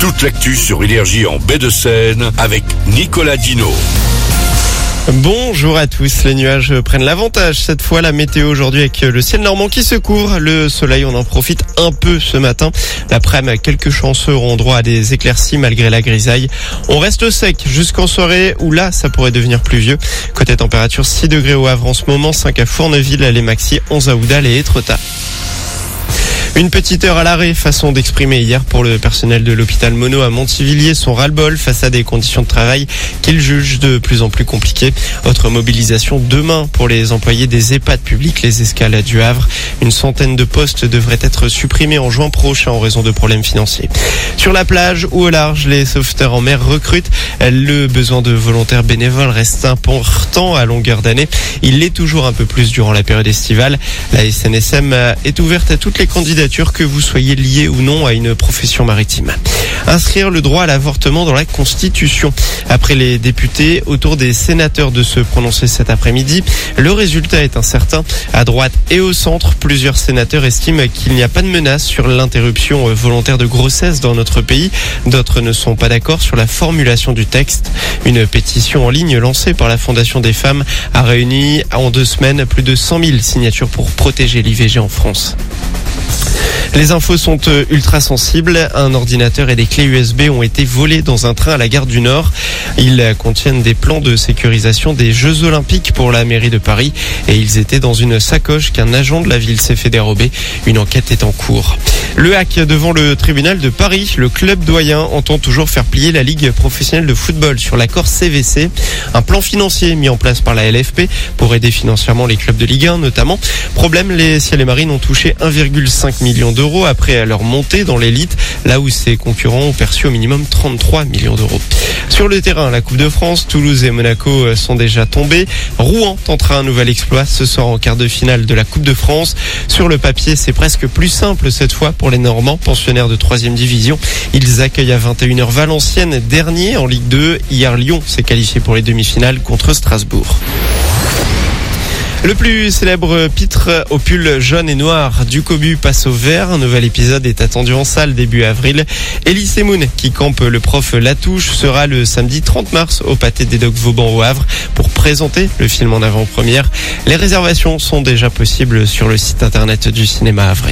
toute l'actu sur Énergie en baie de Seine avec Nicolas Dino. Bonjour à tous, les nuages prennent l'avantage. Cette fois, la météo aujourd'hui avec le ciel normand qui se couvre. Le soleil, on en profite un peu ce matin. L'après-midi, quelques chanceux auront droit à des éclaircies malgré la grisaille. On reste sec jusqu'en soirée où là, ça pourrait devenir pluvieux. Côté température, 6 degrés au Havre en ce moment, 5 à Fourneville, les maxi 11 à Oudal et Étretat. Une petite heure à l'arrêt, façon d'exprimer hier pour le personnel de l'hôpital Mono à Montivilliers son ras-le-bol face à des conditions de travail qu'ils jugent de plus en plus compliquées. Autre mobilisation demain pour les employés des EHPAD publics, les escales du Havre. Une centaine de postes devraient être supprimés en juin prochain en raison de problèmes financiers. Sur la plage ou au large, les sauveteurs en mer recrutent. Le besoin de volontaires bénévoles reste important à longueur d'année. Il l'est toujours un peu plus durant la période estivale. La SNSM est ouverte à toutes les candidatures que vous soyez lié ou non à une profession maritime. Inscrire le droit à l'avortement dans la Constitution. Après les députés, autour des sénateurs de se prononcer cet après-midi, le résultat est incertain. À droite et au centre, plusieurs sénateurs estiment qu'il n'y a pas de menace sur l'interruption volontaire de grossesse dans notre pays. D'autres ne sont pas d'accord sur la formulation du texte. Une pétition en ligne lancée par la Fondation des femmes a réuni en deux semaines plus de 100 000 signatures pour protéger l'IVG en France. Les infos sont euh, ultra sensibles. Un ordinateur et des clés USB ont été volés dans un train à la gare du Nord. Ils contiennent des plans de sécurisation des Jeux Olympiques pour la mairie de Paris et ils étaient dans une sacoche qu'un agent de la ville s'est fait dérober. Une enquête est en cours. Le hack devant le tribunal de Paris. Le club doyen entend toujours faire plier la Ligue professionnelle de football sur l'accord CVC. Un plan financier mis en place par la LFP pour aider financièrement les clubs de Ligue 1 notamment. Problème, les Ciel et Marines ont touché 1,5 million d'euros après leur montée dans l'élite, là où ses concurrents ont perçu au minimum 33 millions d'euros. Sur le terrain, la Coupe de France, Toulouse et Monaco sont déjà tombés. Rouen tentera un nouvel exploit ce soir en quart de finale de la Coupe de France. Sur le papier, c'est presque plus simple cette fois pour les Normands, pensionnaires de 3 division. Ils accueillent à 21h Valenciennes, dernier en Ligue 2. Hier, Lyon s'est qualifié pour les demi-finales contre Strasbourg. Le plus célèbre pitre au pull jaune et noir du Cobu passe au vert. Un nouvel épisode est attendu en salle début avril. Elise Moon, qui campe le prof Latouche, sera le samedi 30 mars au pâté des Docs Vauban au Havre pour présenter le film en avant-première. Les réservations sont déjà possibles sur le site internet du cinéma Havre.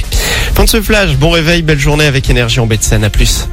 Fin de ce flash, bon réveil, belle journée avec énergie en baie de. À plus.